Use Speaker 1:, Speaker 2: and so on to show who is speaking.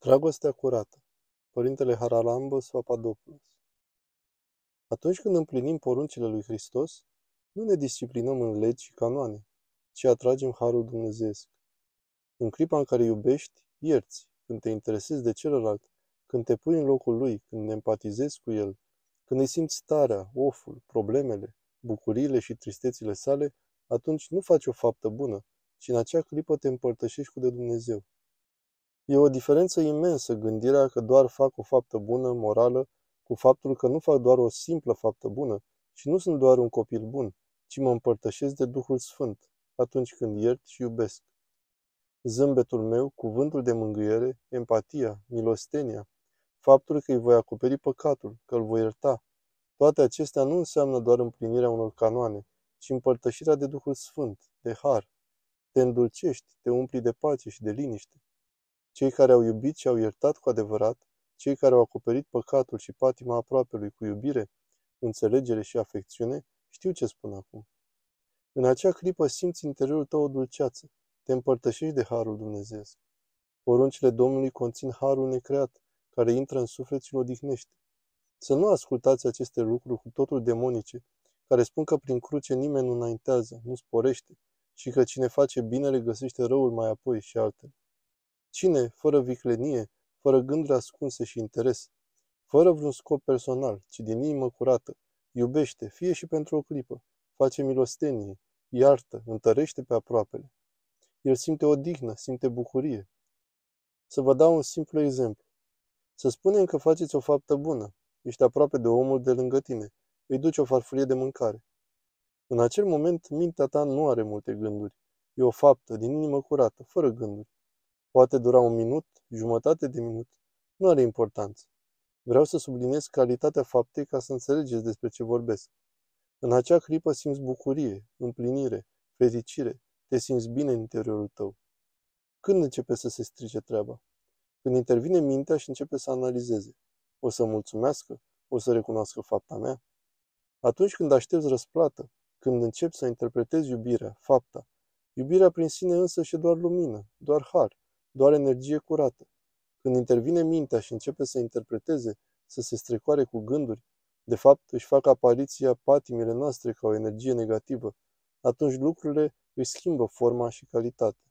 Speaker 1: Dragostea curată. Părintele Haralambos Papadopoulos Atunci când împlinim poruncile lui Hristos, nu ne disciplinăm în legi și canoane, ci atragem harul dumnezeesc. În clipa în care iubești, ierți, când te interesezi de celălalt, când te pui în locul lui, când empatizezi cu el, când îi simți starea, oful, problemele, bucuriile și tristețile sale, atunci nu faci o faptă bună, ci în acea clipă te împărtășești cu de Dumnezeu. E o diferență imensă gândirea că doar fac o faptă bună, morală, cu faptul că nu fac doar o simplă faptă bună și nu sunt doar un copil bun, ci mă împărtășesc de Duhul Sfânt, atunci când iert și iubesc. Zâmbetul meu, cuvântul de mângâiere, empatia, milostenia, faptul că îi voi acoperi păcatul, că îl voi ierta, toate acestea nu înseamnă doar împlinirea unor canoane, ci împărtășirea de Duhul Sfânt, de har. Te îndulcești, te umpli de pace și de liniște. Cei care au iubit și au iertat cu adevărat, cei care au acoperit păcatul și patima aproapelui cu iubire, înțelegere și afecțiune, știu ce spun acum. În acea clipă simți interiorul tău o dulceață, te împărtășești de Harul Dumnezeu. Poruncile Domnului conțin Harul necreat, care intră în suflet și îl odihnește. Să nu ascultați aceste lucruri cu totul demonice, care spun că prin cruce nimeni nu înaintează, nu sporește, și că cine face binele găsește răul mai apoi și altele. Cine, fără viclenie, fără gânduri ascunse și interes, fără vreun scop personal, ci din inimă curată, iubește, fie și pentru o clipă, face milostenie, iartă, întărește pe aproapele. El simte odihnă, simte bucurie. Să vă dau un simplu exemplu. Să spunem că faceți o faptă bună, ești aproape de omul de lângă tine, îi duci o farfurie de mâncare. În acel moment, mintea ta nu are multe gânduri. E o faptă, din inimă curată, fără gânduri. Poate dura un minut, jumătate de minut. Nu are importanță. Vreau să subliniez calitatea faptei ca să înțelegeți despre ce vorbesc. În acea clipă simți bucurie, împlinire, fericire, te simți bine în interiorul tău. Când începe să se strice treaba? Când intervine mintea și începe să analizeze. O să mulțumească? O să recunoască fapta mea? Atunci când aștepți răsplată, când începi să interpretezi iubirea, fapta, iubirea prin sine însă și doar lumină, doar har, doar energie curată. Când intervine mintea și începe să interpreteze, să se strecoare cu gânduri, de fapt își fac apariția patimile noastre ca o energie negativă, atunci lucrurile își schimbă forma și calitatea.